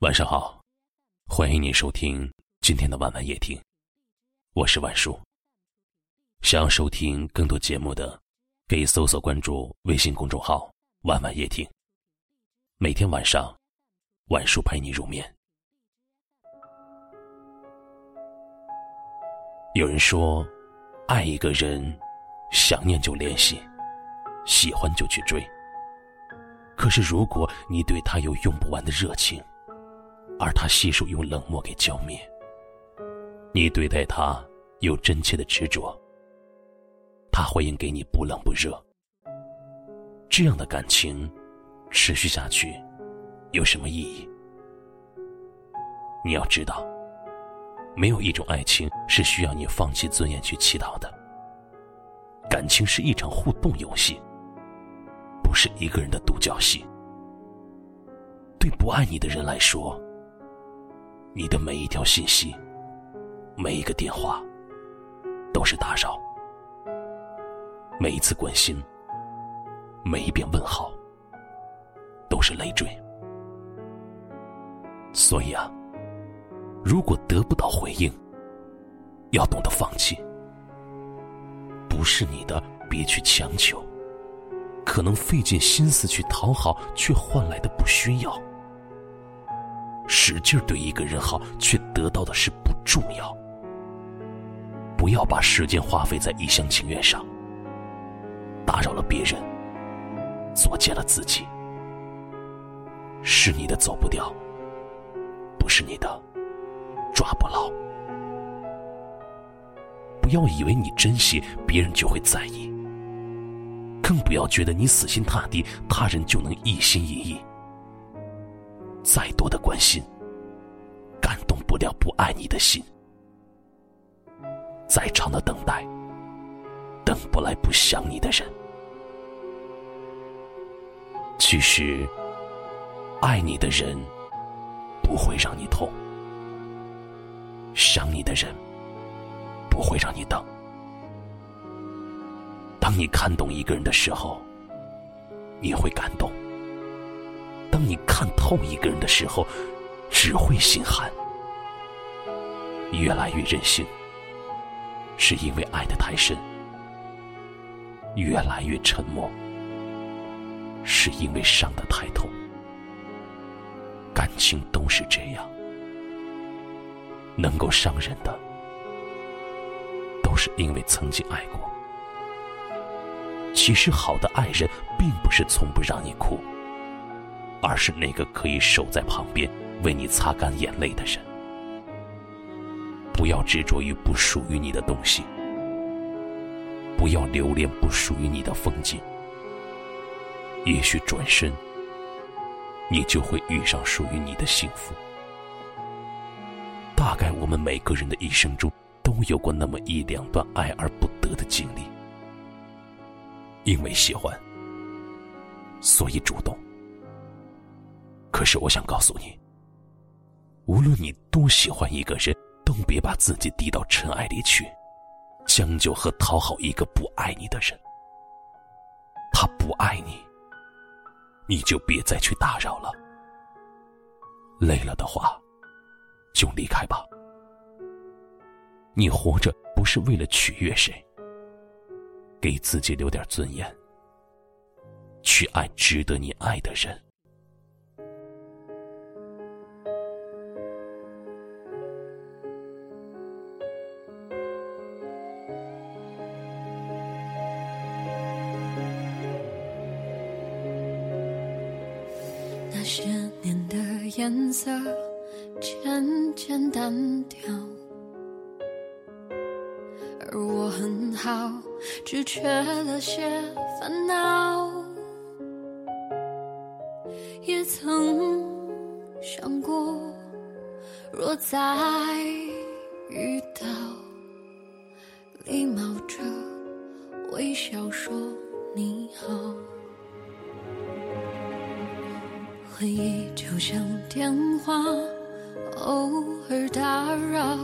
晚上好，欢迎你收听今天的晚晚夜听，我是晚叔。想要收听更多节目的，可以搜索关注微信公众号“晚晚夜听”。每天晚上，晚叔陪你入眠。有人说，爱一个人，想念就联系，喜欢就去追。可是，如果你对他有用不完的热情，而他悉数用冷漠给浇灭，你对待他有真切的执着，他回应给你不冷不热。这样的感情持续下去有什么意义？你要知道，没有一种爱情是需要你放弃尊严去祈祷的。感情是一场互动游戏。不是一个人的独角戏。对不爱你的人来说，你的每一条信息、每一个电话都是打扰；每一次关心、每一遍问好都是累赘。所以啊，如果得不到回应，要懂得放弃。不是你的，别去强求。可能费尽心思去讨好，却换来的不需要；使劲对一个人好，却得到的是不重要。不要把时间花费在一厢情愿上，打扰了别人，作践了自己。是你的走不掉，不是你的抓不牢。不要以为你珍惜别人就会在意。更不要觉得你死心塌地，他人就能一心一意。再多的关心，感动不了不爱你的心；再长的等待，等不来不想你的人。其实，爱你的人不会让你痛，想你的人不会让你等。当你看懂一个人的时候，你会感动；当你看透一个人的时候，只会心寒。越来越任性，是因为爱的太深；越来越沉默，是因为伤的太痛。感情都是这样，能够伤人的，都是因为曾经爱过。其实，好的爱人并不是从不让你哭，而是那个可以守在旁边为你擦干眼泪的人。不要执着于不属于你的东西，不要留恋不属于你的风景。也许转身，你就会遇上属于你的幸福。大概我们每个人的一生中，都有过那么一两段爱而不得的经历。因为喜欢，所以主动。可是我想告诉你，无论你多喜欢一个人，都别把自己低到尘埃里去，将就和讨好一个不爱你的人。他不爱你，你就别再去打扰了。累了的话，就离开吧。你活着不是为了取悦谁。给自己留点尊严，去爱值得你爱的人。那些年的颜色渐渐淡掉。而我很好，只缺了些烦恼。也曾想过，若再遇到，礼貌着微笑说像电话，偶尔打扰。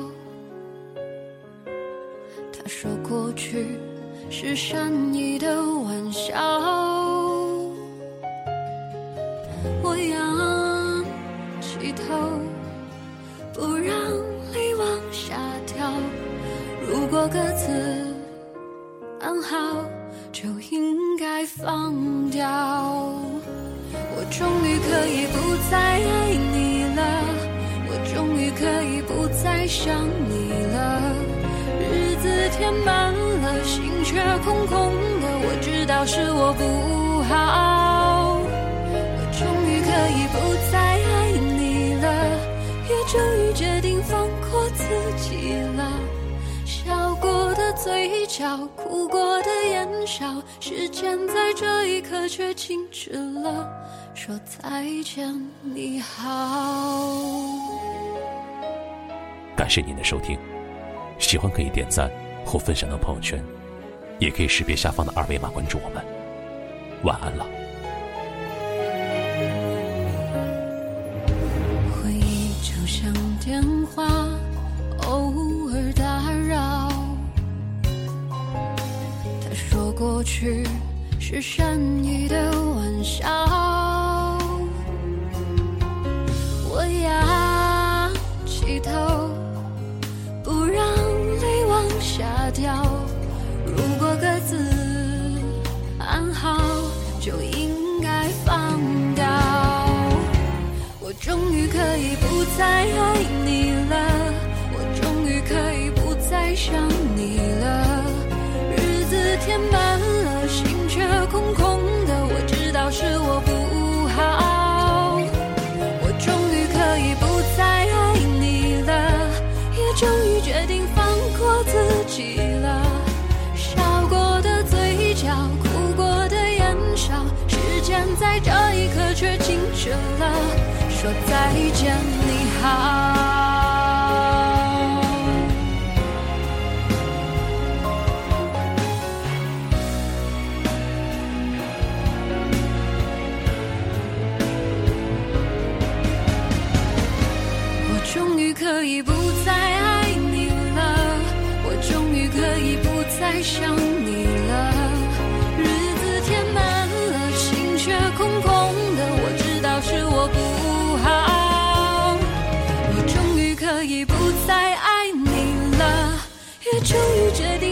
他说过去是善意的玩笑，我仰起头，不让泪往下掉。如果各自安好，就应该放掉。我终于可以不再爱你了，我终于可以不再想你了。日子填满了，心却空空的。我知道是我不好，我终于可以不再爱你了，也终于决定放过自己了。笑过的嘴角，哭过的眼梢，时间在这一刻却静止了，说再见，你好。感谢您的收听，喜欢可以点赞或分享到朋友圈，也可以识别下方的二维码关注我们。晚安了。回忆就像电话，偶尔打扰。他说过去是善意的玩笑，不再爱你了，我终于可以不再想你了。日子填满了，心却空空的。我知道是我不好，我终于可以不再爱你了，也终于决定放过自己了。笑过的嘴角，哭过的眼梢，时间在这一刻却静止了，说再见，你好。我终于可以不再爱你了，我终于可以不再想你了。日子填满了，心却空空的。我知道是我不终于决定